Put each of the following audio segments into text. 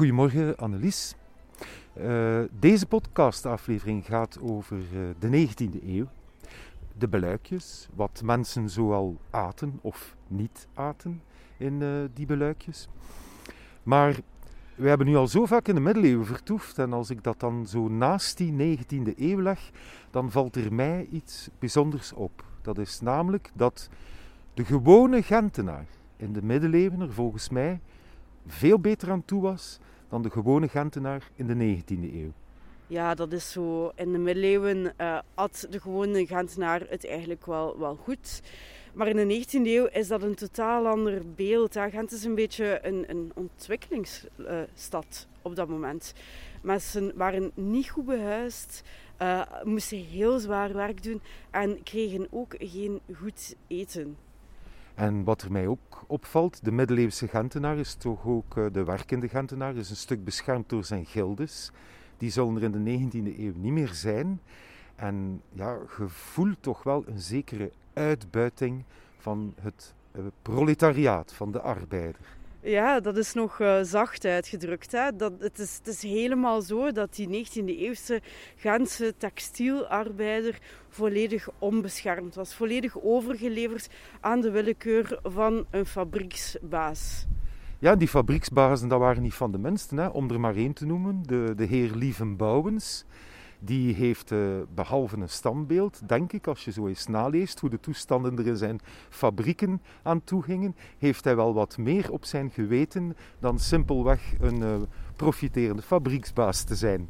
Goedemorgen Annelies. Uh, deze podcastaflevering gaat over uh, de 19e eeuw. De beluikjes, wat mensen zoal aten of niet aten in uh, die beluikjes. Maar we hebben nu al zo vaak in de middeleeuwen vertoefd en als ik dat dan zo naast die 19e eeuw leg, dan valt er mij iets bijzonders op. Dat is namelijk dat de gewone Gentenaar in de middeleeuwen er volgens mij veel beter aan toe was dan de gewone Gentenaar in de 19e eeuw. Ja, dat is zo. In de middeleeuwen uh, had de gewone Gentenaar het eigenlijk wel, wel goed. Maar in de 19e eeuw is dat een totaal ander beeld. Ja, Gent is een beetje een, een ontwikkelingsstad uh, op dat moment. Mensen waren niet goed behuisd, uh, moesten heel zwaar werk doen en kregen ook geen goed eten. En wat er mij ook opvalt, de middeleeuwse Gentenaar is toch ook uh, de werkende Gentenaar, is een stuk beschermd door zijn gildes. Die zullen er in de 19e eeuw niet meer zijn. En ja, voelt toch wel een zekere uitbuiting van het uh, proletariaat, van de arbeider. Ja, dat is nog uh, zacht uitgedrukt. Hè? Dat, het, is, het is helemaal zo dat die 19e-eeuwse Gentse textielarbeider volledig onbeschermd was. Volledig overgeleverd aan de willekeur van een fabrieksbaas. Ja, die fabrieksbazen dat waren niet van de minsten, hè? om er maar één te noemen. De, de heer Lievenbouwens. Die heeft, uh, behalve een standbeeld, denk ik, als je zo eens naleest hoe de toestanden er in zijn fabrieken aan toe gingen, heeft hij wel wat meer op zijn geweten dan simpelweg een uh, profiterende fabrieksbaas te zijn.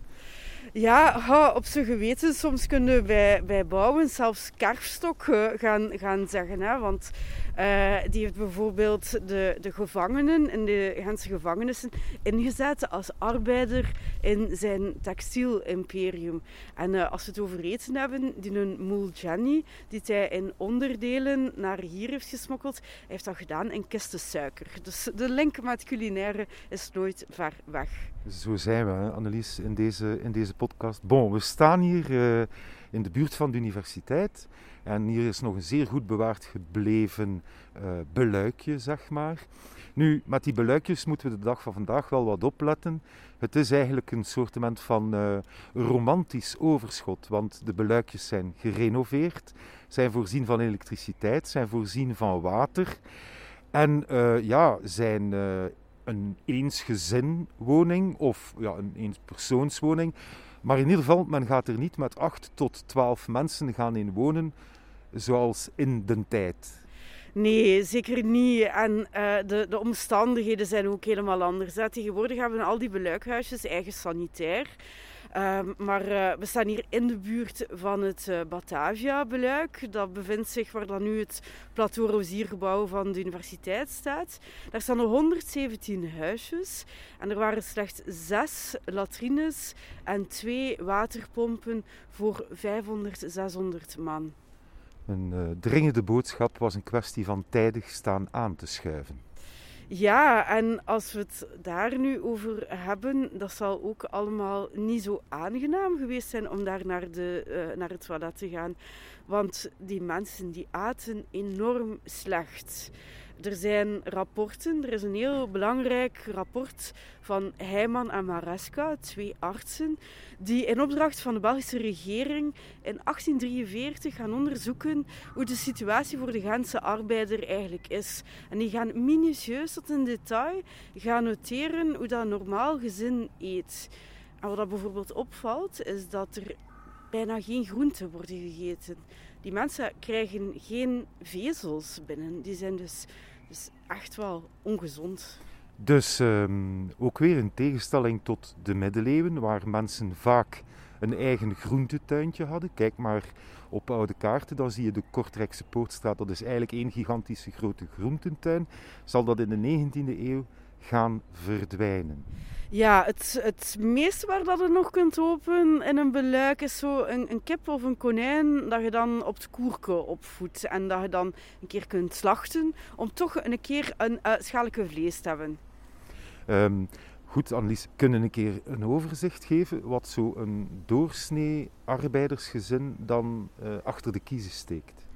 Ja, op zijn geweten. Soms kunnen wij bij bouwen zelfs kerfstok uh, gaan, gaan zeggen. Hè? Want uh, die heeft bijvoorbeeld de, de gevangenen in de Gentse gevangenissen ingezet als arbeider in zijn textielimperium. En uh, als we het over eten hebben, die een Jenny, die hij in onderdelen naar hier heeft gesmokkeld, heeft dat gedaan in kisten suiker. Dus de link met culinaire is nooit ver weg. Zo zijn we, Annelies, in deze, in deze podcast. Bon, we staan hier uh, in de buurt van de universiteit. En hier is nog een zeer goed bewaard gebleven uh, beluikje, zeg maar. Nu, met die beluikjes moeten we de dag van vandaag wel wat opletten. Het is eigenlijk een soort van uh, romantisch overschot, want de beluikjes zijn gerenoveerd, zijn voorzien van elektriciteit, zijn voorzien van water en ja, zijn een eensgezinwoning of ja, een eenpersoonswoning. Maar in ieder geval, men gaat er niet met 8 tot 12 mensen gaan in wonen, zoals in de tijd. Nee, zeker niet. En uh, de, de omstandigheden zijn ook helemaal anders. Tegenwoordig hebben al die beluikhuisjes eigen sanitair. Um, maar uh, we staan hier in de buurt van het uh, Batavia-beluik. Dat bevindt zich waar dan nu het Plateau Rosiergebouw van de universiteit staat. Daar staan er 117 huisjes. En er waren slechts zes latrines en twee waterpompen voor 500, 600 man. Een uh, dringende boodschap was een kwestie van tijdig staan aan te schuiven. Ja, en als we het daar nu over hebben, dat zal ook allemaal niet zo aangenaam geweest zijn om daar naar, de, uh, naar het toilet te gaan. Want die mensen die aten enorm slecht. Er zijn rapporten, er is een heel belangrijk rapport van Heijman en Maresca, twee artsen, die in opdracht van de Belgische regering in 1843 gaan onderzoeken hoe de situatie voor de Gentse arbeider eigenlijk is. En die gaan minutieus tot in detail gaan noteren hoe dat normaal gezin eet. En wat dat bijvoorbeeld opvalt, is dat er bijna geen groenten worden gegeten. Die mensen krijgen geen vezels binnen. Die zijn dus dus echt wel ongezond. Dus um, ook weer in tegenstelling tot de middeleeuwen, waar mensen vaak een eigen groentetuintje hadden. Kijk maar op oude kaarten, dan zie je de Kortrijkse Poortstraat. Dat is eigenlijk één gigantische grote groentetuin. Zal dat in de 19e eeuw gaan verdwijnen? Ja, het, het meeste waar dat je nog kunt open in een beluik is zo een, een kip of een konijn dat je dan op het koerken opvoedt. En dat je dan een keer kunt slachten om toch een keer een uh, vlees te hebben. Um, goed, Annelies, kunnen een keer een overzicht geven wat zo'n doorsnee arbeidersgezin dan uh, achter de kiezen steekt?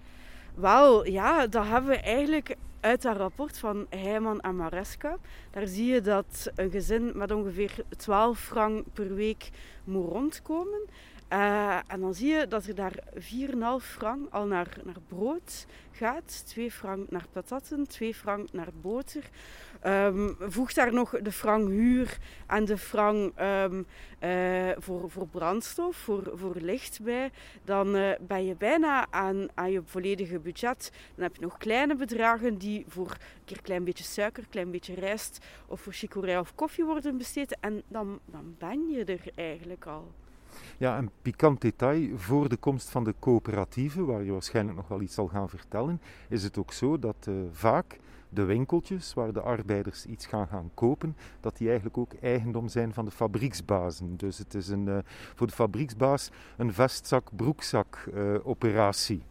Wel, ja, dat hebben we eigenlijk uit dat rapport van Heijman en Maresca. Daar zie je dat een gezin met ongeveer 12 frank per week moet rondkomen. Uh, en dan zie je dat er daar 4,5 frank al naar, naar brood gaat, 2 frank naar patatten, 2 frank naar boter. Um, voeg daar nog de frank huur en de frank um, uh, voor, voor brandstof, voor, voor licht bij. Dan uh, ben je bijna aan, aan je volledige budget. Dan heb je nog kleine bedragen die voor een keer klein beetje suiker, klein beetje rijst of voor chicorée of koffie worden besteed. En dan, dan ben je er eigenlijk al. Ja, een pikant detail. Voor de komst van de coöperatieven, waar je waarschijnlijk nog wel iets zal gaan vertellen, is het ook zo dat uh, vaak de winkeltjes waar de arbeiders iets gaan gaan kopen, dat die eigenlijk ook eigendom zijn van de fabrieksbazen. Dus het is een, uh, voor de fabrieksbaas een vestzak-broekzak uh, operatie.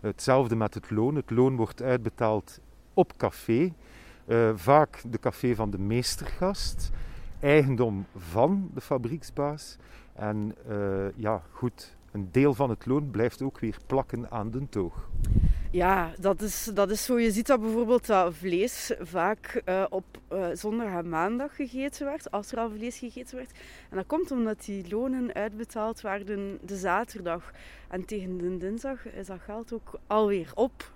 Hetzelfde met het loon. Het loon wordt uitbetaald op café. vaak de café van de meestergast eigendom van de fabrieksbaas. En uh, ja, goed, een deel van het loon blijft ook weer plakken aan de toog. Ja, dat is, dat is zo. Je ziet dat bijvoorbeeld dat vlees vaak uh, op uh, zondag en maandag gegeten werd, als er al vlees gegeten werd. En dat komt omdat die lonen uitbetaald werden de zaterdag. En tegen de dinsdag is dat geld ook alweer op.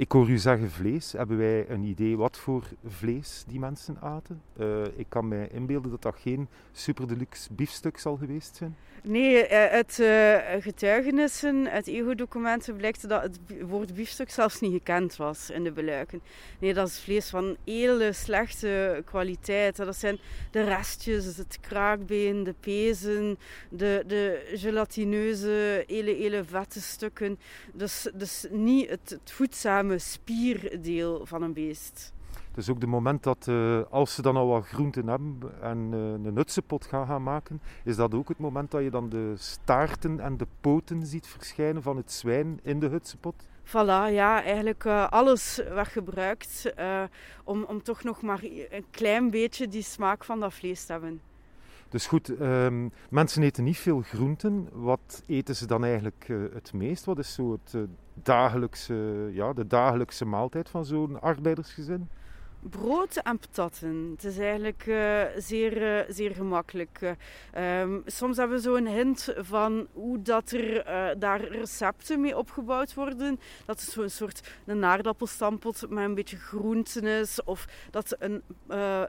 Ik hoor u zeggen vlees. Hebben wij een idee wat voor vlees die mensen aten? Uh, ik kan mij inbeelden dat dat geen super deluxe biefstuk zal geweest zijn. Nee, uit uh, getuigenissen, uit ego-documenten blijkt dat het woord biefstuk zelfs niet gekend was in de beluiken. Nee, dat is vlees van hele slechte kwaliteit. Dat zijn de restjes, het kraakbeen, de pezen, de, de gelatineuze, hele, hele vette stukken. Dus, dus niet het, het voedzame spierdeel van een beest. Dus ook de moment dat, uh, als ze dan al wat groenten hebben en uh, een nutsepot gaan gaan maken, is dat ook het moment dat je dan de staarten en de poten ziet verschijnen van het zwijn in de hutsepot? Voilà, ja, eigenlijk uh, alles werd gebruikt om, om toch nog maar een klein beetje die smaak van dat vlees te hebben. Dus goed, um, mensen eten niet veel groenten. Wat eten ze dan eigenlijk het meest? Wat is zo het dagelijkse, ja, de dagelijkse maaltijd van zo'n arbeidersgezin? Brood en patatten. Het is eigenlijk uh, zeer, uh, zeer gemakkelijk. Um, soms hebben we zo een hint van hoe dat er uh, daar recepten mee opgebouwd worden. Dat het zo'n soort een aardappelstampot met een beetje groenten is. Of dat, een,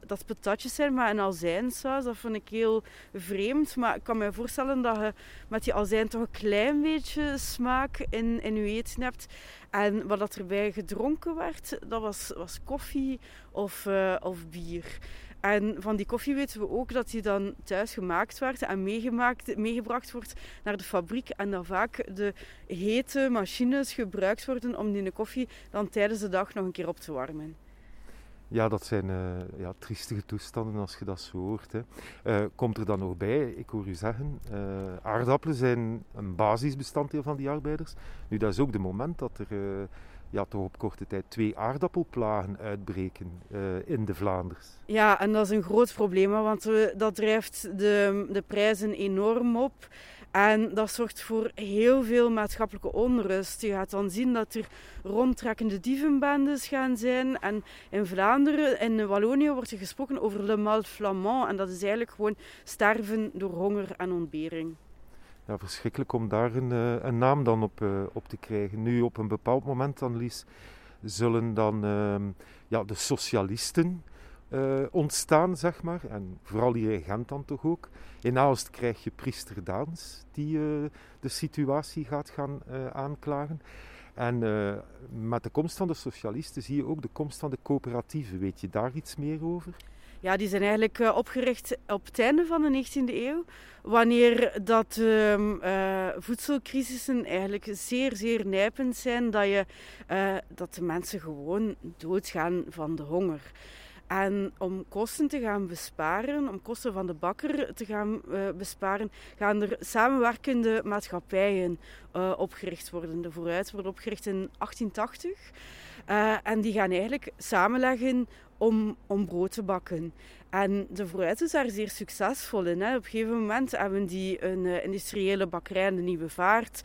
dat patatjes zijn met een azijnsaus. Dat vind ik heel vreemd. Maar ik kan me voorstellen dat je met die azijn toch een klein beetje smaak in, in je eten hebt. En wat dat erbij gedronken werd, dat was, was koffie of, uh, of bier. En van die koffie weten we ook dat die dan thuis gemaakt werd en meegemaakt, meegebracht wordt naar de fabriek. En dat vaak de hete machines gebruikt worden om die koffie dan tijdens de dag nog een keer op te warmen. Ja, dat zijn uh, ja, triestige toestanden als je dat zo hoort. Hè. Uh, komt er dan nog bij, ik hoor u zeggen, uh, aardappelen zijn een basisbestanddeel van die arbeiders. Nu, dat is ook de moment dat er ja, toch op korte tijd twee aardappelplagen uitbreken in de Vlaanders. Ja, en dat is een groot probleem, want dat drijft de, de prijzen enorm op. En dat zorgt voor heel veel maatschappelijke onrust. Je gaat dan zien dat er rondtrekkende dievenbendes gaan zijn. En in Vlaanderen, in Wallonië, wordt er gesproken over le mal flamand. En dat is eigenlijk gewoon sterven door honger en ontbering. Ja, verschrikkelijk om daar een, eh, een naam dan op, uh, op te krijgen. Nu, op een bepaald moment, Annelies, zullen dan uh, ja, de socialisten uh, ontstaan, zeg maar. En vooral hier in Gent dan toch ook. In Aalst krijg je priester Daans, die uh, de situatie gaat gaan uh, aanklagen. En met de komst van de socialisten zie je ook de komst van de coöperatieven. Weet je daar iets meer over? Ja, die zijn eigenlijk opgericht op het einde van de 19e eeuw. Wanneer dat uh, voedselcrisissen eigenlijk zeer, zeer nijpend zijn. Dat, je, dat de mensen gewoon doodgaan van de honger. En om kosten te gaan besparen, om kosten van de bakker te gaan uh, besparen, gaan er samenwerkende maatschappijen uh, opgericht worden. De Vooruit wordt opgericht in 1880. Uh, en die gaan eigenlijk samenleggen om, om brood te bakken. En de vooruit is daar zeer succesvol in. Hè. Op een gegeven moment hebben die een uh, industriële bakkerij aan de Nieuwe Vaart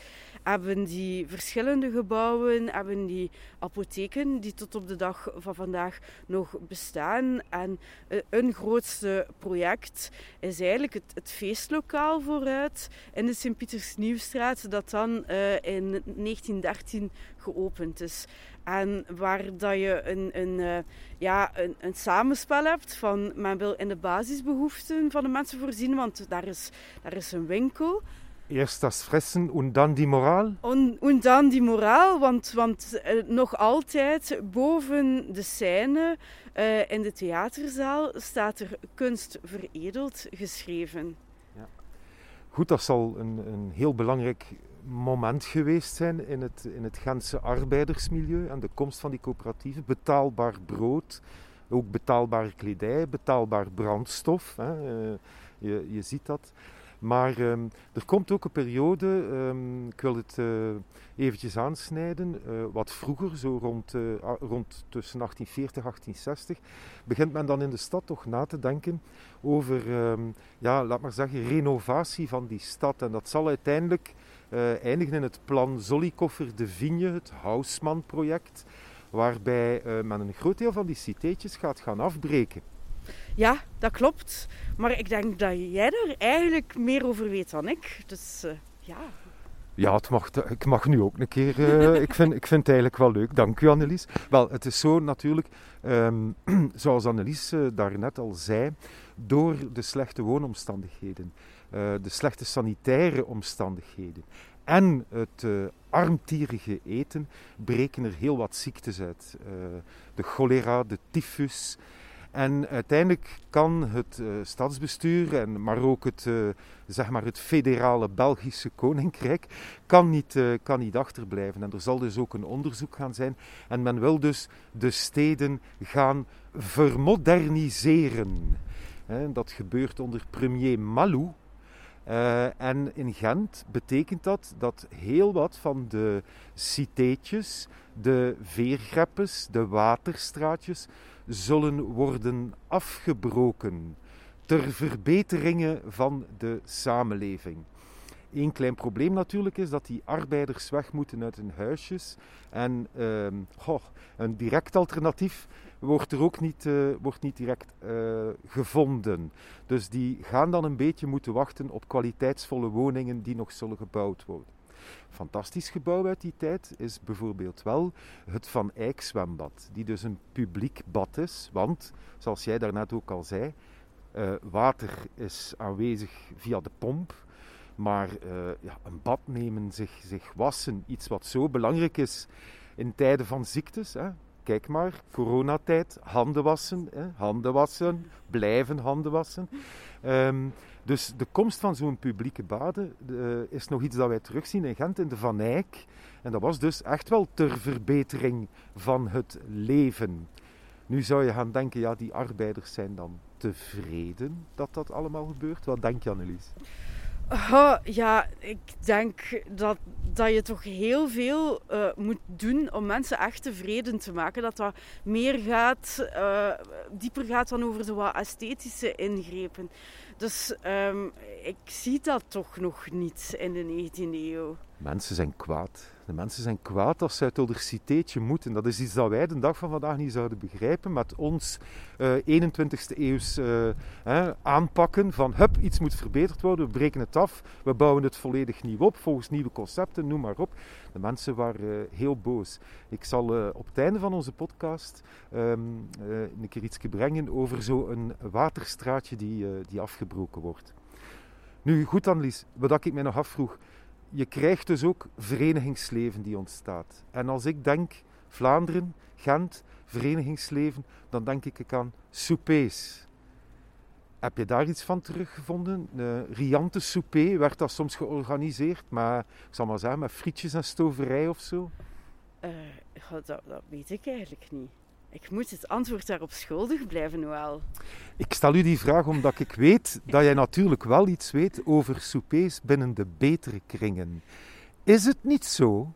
hebben die verschillende gebouwen, hebben die apotheken die tot op de dag van vandaag nog bestaan. En uh, hun grootste project is eigenlijk het, het, feestlokaal vooruit in de Sint-Pieters-Nieuwstraat, dat dan uh, in 1913 geopend is. En waar dat je een, een, uh, ja, een, een, samenspel hebt van men wil in de basisbehoeften van de mensen voorzien, want daar is, daar is een winkel. Eerst das Fressen en dan die moraal? En dan die moraal, want, want uh, nog altijd boven de scène uh, in de theaterzaal staat er kunst veredeld geschreven. Ja. Goed, dat zal een, een heel belangrijk moment geweest zijn in het, in het Gentse arbeidersmilieu en de komst van die coöperatieven. Betaalbaar brood, ook betaalbare kledij, betaalbaar brandstof. Hè. Uh, je, je ziet dat. Maar um, er komt ook een periode, um, ik wil het uh, eventjes aansnijden, uh, wat vroeger, zo rond, rond tussen 1840 en 1860, begint men dan in de stad toch na te denken over, um, ja, laat maar zeggen, renovatie van die stad. En dat zal uiteindelijk eindigen in het plan Zollikofer de Vigne, het Houseman-project, waarbij men een groot deel van die citeetjes gaat gaan afbreken. Ja, dat klopt. Maar ik denk dat jij er eigenlijk meer over weet dan ik. Dus uh, ja. Ja, het mag, ik mag nu ook een keer. Uh, ik, vind, ik vind het eigenlijk wel leuk. Dank u, Annelies. Wel, het is zo natuurlijk, um, zoals Annelies uh, daarnet al zei, door de slechte woonomstandigheden, de slechte sanitaire omstandigheden en het armtierige eten breken er heel wat ziektes uit. de cholera, de tyfus, en uiteindelijk kan het stadsbestuur, en, maar ook het, zeg maar het federale Belgische Koninkrijk, kan niet, kan niet achterblijven. En er zal dus ook een onderzoek gaan zijn. En men wil dus de steden gaan vermoderniseren. dat gebeurt onder premier Malou. En in Gent betekent dat dat heel wat van de citéetjes, de veergreppes, de waterstraatjes, zullen worden afgebroken ter verbeteringen van de samenleving. Eén klein probleem natuurlijk is dat die arbeiders weg moeten uit hun huisjes. En uh, goh, een direct alternatief wordt er ook niet, uh, wordt niet direct uh, gevonden. Dus die gaan dan een beetje moeten wachten op kwaliteitsvolle woningen die nog zullen gebouwd worden fantastisch gebouw uit die tijd is bijvoorbeeld wel het Van Eyck zwembad, die dus een publiek bad is, want, zoals jij daarnet ook al zei, uh, water is aanwezig via de pomp, maar ja, een bad nemen, zich, zich wassen, iets wat zo belangrijk is in tijden van ziektes. Hè. Kijk maar, coronatijd, handen wassen, hè, handen wassen, blijven handen wassen. Um, dus de komst van zo'n publieke baden uh, is nog iets dat wij terugzien in Gent in de Van Eyck. En dat was dus echt wel ter verbetering van het leven. Nu zou je gaan denken, ja, die arbeiders zijn dan tevreden dat dat allemaal gebeurt. Wat denk je, Annelies? Ja, ik denk dat, dat je toch heel veel uh, moet doen om mensen echt tevreden te maken. Dat dat meer gaat, uh, dieper gaat dan over de wat esthetische ingrepen. Dus um, ik zie dat toch nog niet in de 19e eeuw. Mensen zijn kwaad. De mensen zijn kwaad als ze uit citeetje moeten. Dat is iets dat wij de dag van vandaag niet zouden begrijpen. Met ons uh, 21ste eeuws uh, aanpakken van hup, iets moet verbeterd worden, we breken het af, we bouwen het volledig nieuw op, volgens nieuwe concepten, noem maar op. De mensen waren uh, heel boos. Ik zal op het einde van onze podcast um, een keer iets brengen over zo'n waterstraatje die, die afgebroken wordt. Nu, goed Annelies, wat ik mij nog afvroeg je krijgt dus ook verenigingsleven die ontstaat. En als ik denk Vlaanderen, Gent, verenigingsleven, dan denk ik aan soupers. Heb je daar iets van teruggevonden? Een riante souper werd dat soms georganiseerd, maar ik zal maar zeggen, met frietjes en stoverij of zo? Dat, dat weet ik eigenlijk niet. Ik moet het antwoord daarop schuldig blijven, Noël. Ik stel u die vraag omdat ik weet dat jij natuurlijk wel iets weet over soupers binnen de betere kringen. Is het niet zo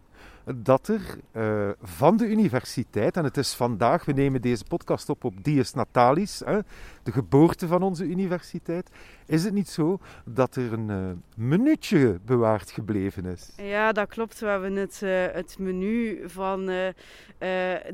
dat er uh, van de universiteit, en het is vandaag, we nemen deze podcast op op Dies Natalis, hè, de geboorte van onze universiteit, is het niet zo dat er een uh, minuutje bewaard gebleven is? Ja, dat klopt. We hebben het, uh, het menu van de,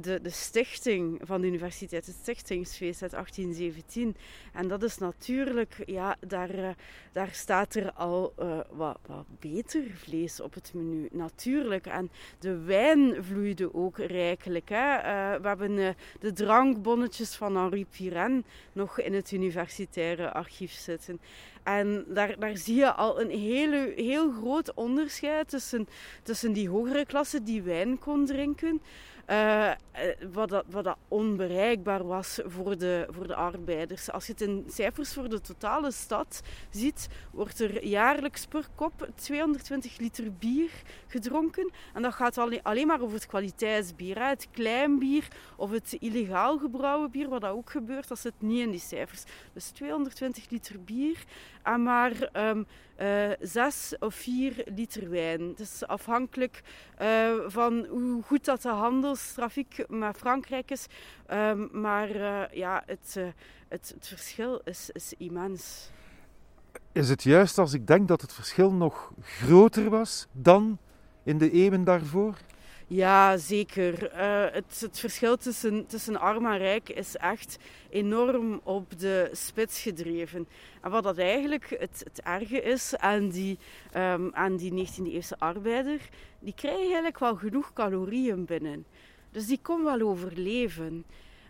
de stichting van de universiteit, het stichtingsfeest uit 1817. En dat is natuurlijk, ja, daar, daar staat er al wat, wat beter vlees op het menu. Natuurlijk. En de wijn vloeide ook rijkelijk. Hè. We hebben de drankbonnetjes van Henri Pirenne nog in het universitaire archief zitten. En daar, daar zie je al een hele, heel groot onderscheid tussen, tussen die hogere klasse die wijn kon drinken. Uh, wat, dat, wat onbereikbaar was voor de, voor de arbeiders. Als je het in cijfers voor de totale stad ziet, wordt er jaarlijks per kop 220 liter bier gedronken. En dat gaat alleen, maar over het kwaliteitsbier. Het klein bier of het illegaal gebrouwen bier, wat dat ook gebeurt, dat zit niet in die cijfers. Dus 220 liter bier en maar um, 6 of 4 liter wijn. Het is afhankelijk uh, van hoe goed dat de handelstrafiek met Frankrijk is. Um, maar uh, ja, het, het, het, verschil is, is immens. Is het juist als ik denk dat het verschil nog groter was dan in de eeuwen daarvoor? Ja, zeker. Uh, het, het, verschil tussen, tussen arm en rijk is echt enorm op de spits gedreven. En wat dat eigenlijk het, het erge is aan die, um, aan die 19e-eeuwse arbeider, die krijgt eigenlijk wel genoeg calorieën binnen. Dus die kon wel overleven.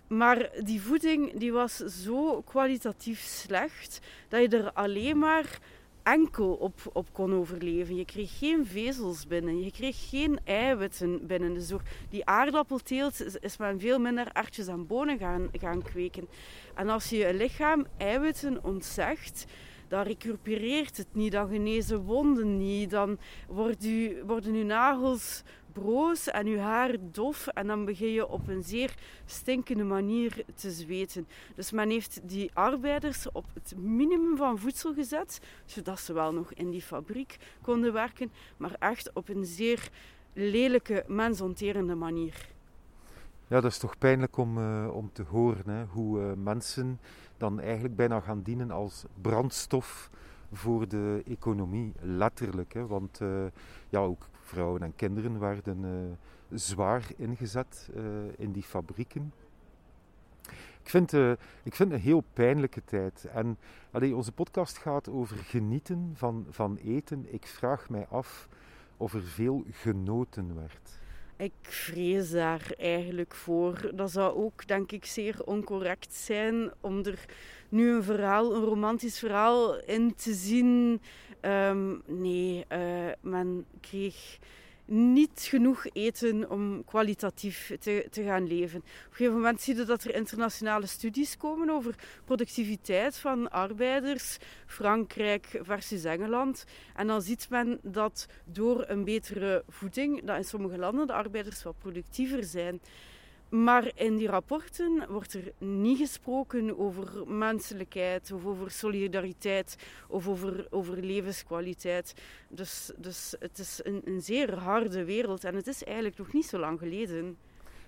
Maar die voeding die was zo kwalitatief slecht dat je er alleen maar enkel op, op kon overleven. Je kreeg geen vezels binnen, je kreeg geen eiwitten binnen. Dus door die aardappelteelt is, is men veel minder artjes en bonen gaan, gaan kweken. En als je je lichaam eiwitten ontzegt, dan recupereert het niet, dan genezen wonden niet, dan worden uw nagels broos en je haar dof en dan begin je op een zeer stinkende manier te zweten. Dus men heeft die arbeiders op het minimum van voedsel gezet, zodat ze wel nog in die fabriek konden werken, maar echt op een zeer lelijke, mensonterende manier. Ja, dat is toch pijnlijk om, uh, om te horen, hè? hoe uh, mensen dan eigenlijk bijna gaan dienen als brandstof voor de economie, letterlijk. Hè? Want uh, ja, ook vrouwen en kinderen werden uh, zwaar ingezet uh, in die fabrieken. Ik vind, uh, ik vind een heel pijnlijke tijd. En allee, onze podcast gaat over genieten van, van eten. Ik vraag mij af of er veel genoten werd. Ik vrees daar eigenlijk voor. Dat zou ook, denk ik, zeer oncorrect zijn om er nu een verhaal, een romantisch verhaal in te zien. Um, nee, uh, men kreeg niet genoeg eten om kwalitatief te, te gaan leven. Op een gegeven moment zie je dat er internationale studies komen over productiviteit van arbeiders, Frankrijk versus Engeland. En dan ziet men dat door een betere voeding, dat in sommige landen de arbeiders wat productiever zijn. Maar in die rapporten wordt er niet gesproken over menselijkheid of over solidariteit of over, over levenskwaliteit. Dus, dus het is een, een zeer harde wereld en het is eigenlijk nog niet zo lang geleden.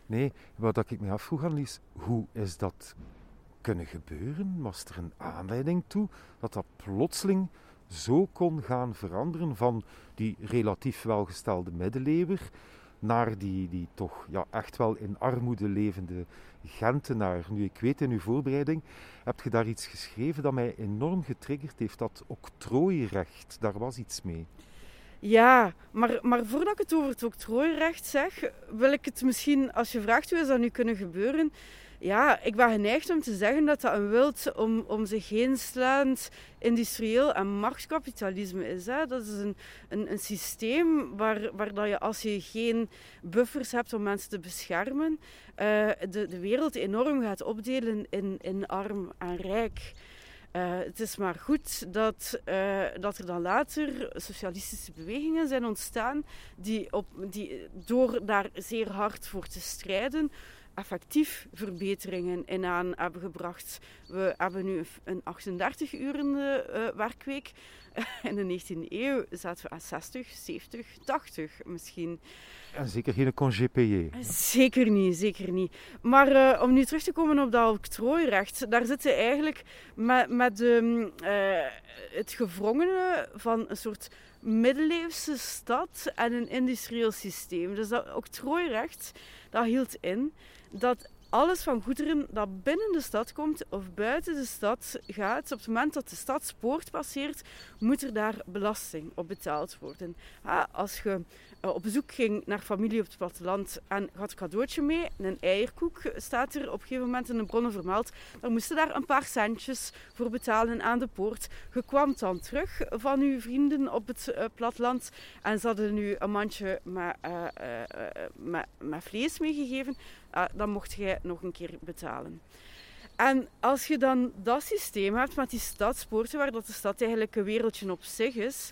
Nee, wat ik me afvroeg, Annelies, hoe is dat kunnen gebeuren? Was er een aanleiding toe dat dat plotseling zo kon gaan veranderen van die relatief welgestelde middeleeuwer naar die, die toch ja, echt wel in armoede levende Gentenaar. Nu, ik weet in uw voorbereiding, heb je daar iets geschreven dat mij enorm getriggerd heeft, dat octrooirecht, daar was iets mee. Ja, maar, maar voordat ik het over het octrooirecht zeg, wil ik het misschien, als je vraagt hoe is dat nu kunnen gebeuren, ja, ik ben geneigd om te zeggen dat dat een wild om, om zich heen slaand industrieel en machtskapitalisme is. Hè. Dat is een, een, een systeem waar, waar dat je als je geen buffers hebt om mensen te beschermen, uh, de, de wereld enorm gaat opdelen in, in arm en rijk. Uh, het is maar goed dat, uh, dat er dan later socialistische bewegingen zijn ontstaan die, op, die door daar zeer hard voor te strijden effectief verbeteringen in aan hebben gebracht. We hebben nu een 38 uur uh, werkweek. In de 19e eeuw zaten we aan 60, 70, 80 misschien. En zeker geen congé payé. Zeker niet, zeker niet. Maar uh, om nu terug te komen op dat octrooirecht, daar zitten eigenlijk met, met uh, het gewrongene van een soort middeleeuwse stad en een industrieel systeem. Dus dat octrooirecht, dat hield in dat alles van goederen dat binnen de stad komt of buiten de stad gaat, op het moment dat de stadspoort passeert, moet er daar belasting op betaald worden. als je uh, op bezoek ging naar familie op het platteland en had een cadeautje mee, een eierkoek staat er op een gegeven moment in de bronnen vermeld, dan moesten daar een paar centjes voor betalen aan de poort. Je kwam dan terug van uw vrienden op het uh, platteland en ze hadden nu een mandje met, uh, met, met vlees meegegeven, dan mocht jij nog een keer betalen. En als je dan dat systeem hebt met die stadspoorten, waar dat de stad eigenlijk een wereldje op zich is,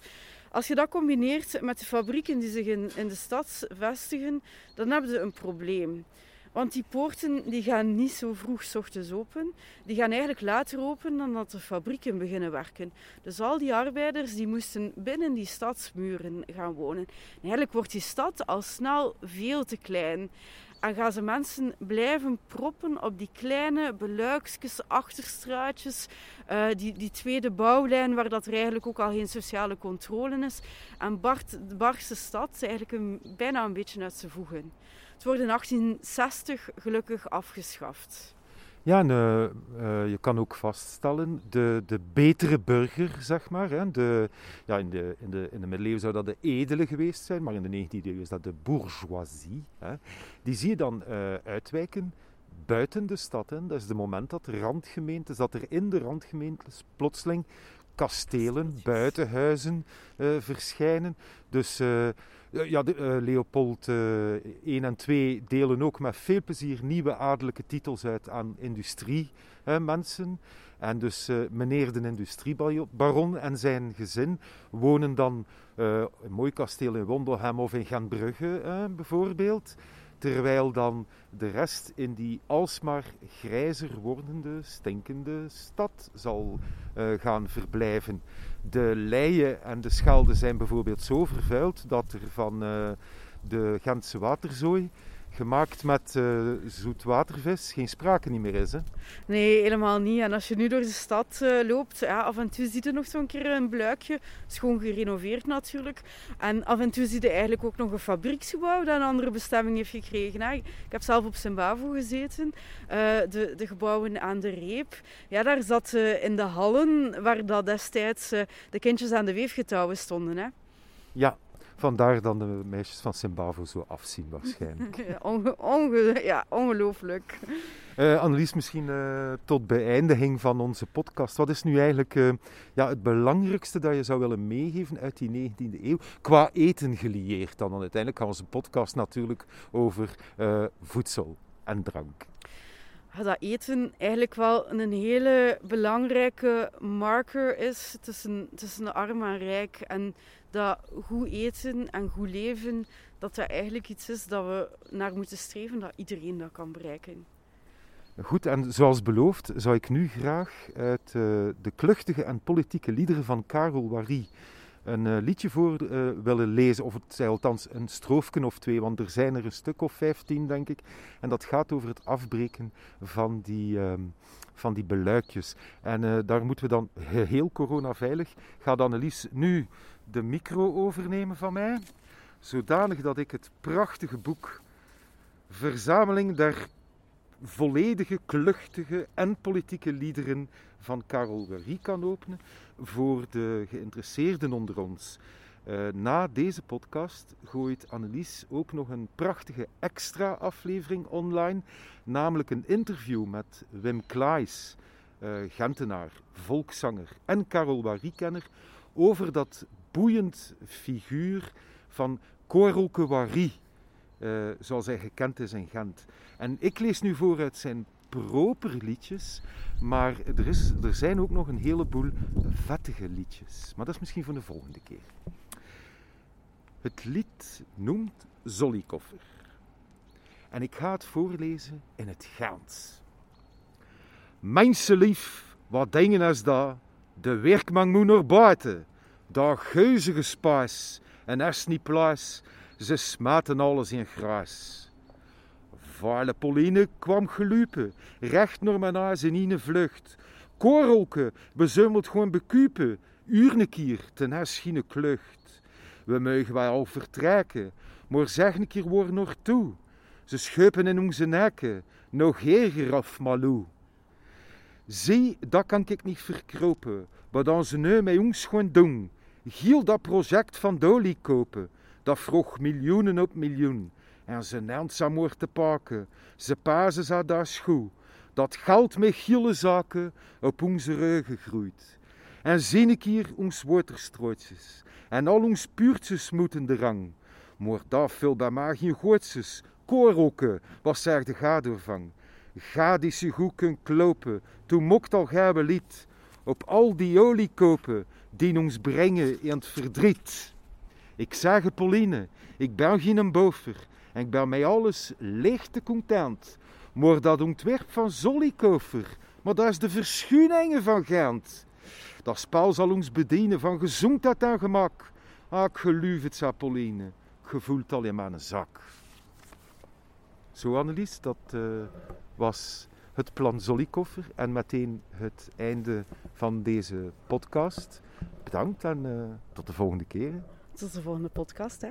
als je dat combineert met de fabrieken die zich in, in de stad vestigen, dan hebben ze een probleem. Want die poorten die gaan niet zo vroeg s ochtends open. Die gaan eigenlijk later open dan dat de fabrieken beginnen werken. Dus al die arbeiders die moesten binnen die stadsmuren gaan wonen. En eigenlijk wordt die stad al snel veel te klein. En gaan ze mensen blijven proppen op die kleine beluikjes, achterstraatjes, uh, die, die tweede bouwlijn waar dat er eigenlijk ook al geen sociale controle is. En Bart, de Barse stad is eigenlijk een, bijna een beetje uit zijn voegen. Het wordt in 1860 gelukkig afgeschaft. Ja, en uh, uh, je kan ook vaststellen, de, de betere burger, zeg maar. Hè, de, ja, in, de, in, de, in de middeleeuwen zou dat de edele geweest zijn, maar in de 19e eeuw is dat de bourgeoisie. Hè. Die zie je dan uh, uitwijken buiten de stad. Hè. Dat is het moment dat de randgemeentes, dat er in de randgemeentes plotseling kastelen, buitenhuizen verschijnen. Dus ja, de, uh, Leopold uh, eh, 1 en 2 delen ook met veel plezier nieuwe adellijke titels uit aan industriemensen. en dus meneer de industriebaron en zijn gezin wonen dan een mooi kasteel in Wondelhem of in Gentbrugge bijvoorbeeld. Terwijl dan de rest in die alsmaar grijzer wordende, stinkende stad zal gaan verblijven. De leien en de schelden zijn bijvoorbeeld zo vervuild dat er van uh, de Gentse waterzooi gemaakt met uh, zoetwatervis geen sprake niet meer is. Hè? Nee, helemaal niet. En als je nu door de stad uh, loopt, ja, af en toe zie je nog zo'n keer een bluikje. Schoon gerenoveerd natuurlijk. En af en toe zie je eigenlijk ook nog een fabrieksgebouw dat een andere bestemming heeft gekregen. Hè. Ik heb zelf op Zimbabwe gezeten. Uh, de, de gebouwen aan de Reep. Ja, daar zat in de hallen waar dat destijds de kindjes aan de weefgetouwen stonden. Hè. Ja, Vandaar dan de meisjes van Zimbabwe zo afzien waarschijnlijk. onge, ja, ongelooflijk. Uh, Annelies, misschien uh, tot beëindiging van onze podcast. Wat is nu eigenlijk uh, ja, het belangrijkste dat je zou willen meegeven uit die 19e eeuw? Qua eten gelieerd dan. uiteindelijk gaan onze podcast natuurlijk over voedsel en drank. Dat eten eigenlijk wel een hele belangrijke marker is tussen, tussen arm en rijk. En dat goed eten en goed leven, dat dat eigenlijk iets is dat we naar moeten streven, dat iedereen dat kan bereiken. Goed, en zoals beloofd zou ik nu graag uit uh, de kluchtige en politieke liederen van Karel Wary een uh, liedje voor uh, willen lezen, of het zij althans een stroofje of twee, want er zijn er een stuk of vijftien, denk ik. En dat gaat over het afbreken van die, uh, van die beluikjes. En daar moeten we dan heel coronaveilig, gaat Annelies nu de micro overnemen van mij, zodanig dat ik het prachtige boek Verzameling der volledige, kluchtige en politieke liederen van Karel Wery kan openen voor de geïnteresseerden onder ons. Uh, na deze podcast gooit Annelies ook nog een prachtige extra aflevering online, namelijk een interview met Wim Klaes, uh, Gentenaar, volkszanger en Karel Wary-kenner, over dat boeiend figuur van Koroke Wary, uh, zoals hij gekend is in Gent. En ik lees nu voor uit zijn proper liedjes, maar er, is, er zijn ook nog een heleboel vettige liedjes. Maar dat is misschien voor de volgende keer. Het lied noemt Zollikoffer. En ik ga het voorlezen in het Gaans. Mensen lief, wat dingen is dat? De werkman moet naar buiten. Daar geuzige spaas en er niet plaats, ze smaten alles in gras. Vuile Pauline kwam gelupen, recht naar mijn een vlucht. Korrelke, bezummeld gewoon bekupen, uurnekier ten herschine klucht. We mogen wij al vertrekken, maar zeg een keer nog toe. Ze scheupen in onze nekken, nog erger af malou. Zie, dat kan ik niet verkropen, wat onze neu met ons gewoon doen. Giel dat project van Dolly kopen, dat vroeg miljoenen op miljoen. En ze nent ze te pakken, ze pazen ze daar schoe. Dat geld met giele zaken op onze reugen groeit. En zie ik hier ons waterstrootjes, en al ons puurtjes moeten de rang. Maar daar veel bij mij geen gootjes, koorokken, was zeg de gadevang. Ga die ze goed kunt klopen, toen mocht al hebben lied, op al die olie kopen, die ons brengen in het verdriet. Ik zeg Pauline, ik ben geen bover, en ik ben mij alles licht content. Maar dat ontwerp van Zollikofer, maar dat is de verschuningen van Gent. Dat spel zal ons bedienen van gezondheid en gemak. Ah, ik geloof het, Pauline. Gevoelt al in mijn zak. Zo, Annelies, dat uh, was het plan Zollikofer en meteen het einde van deze podcast. Bedankt en uh, tot de volgende keer. Tot de volgende podcast, hè.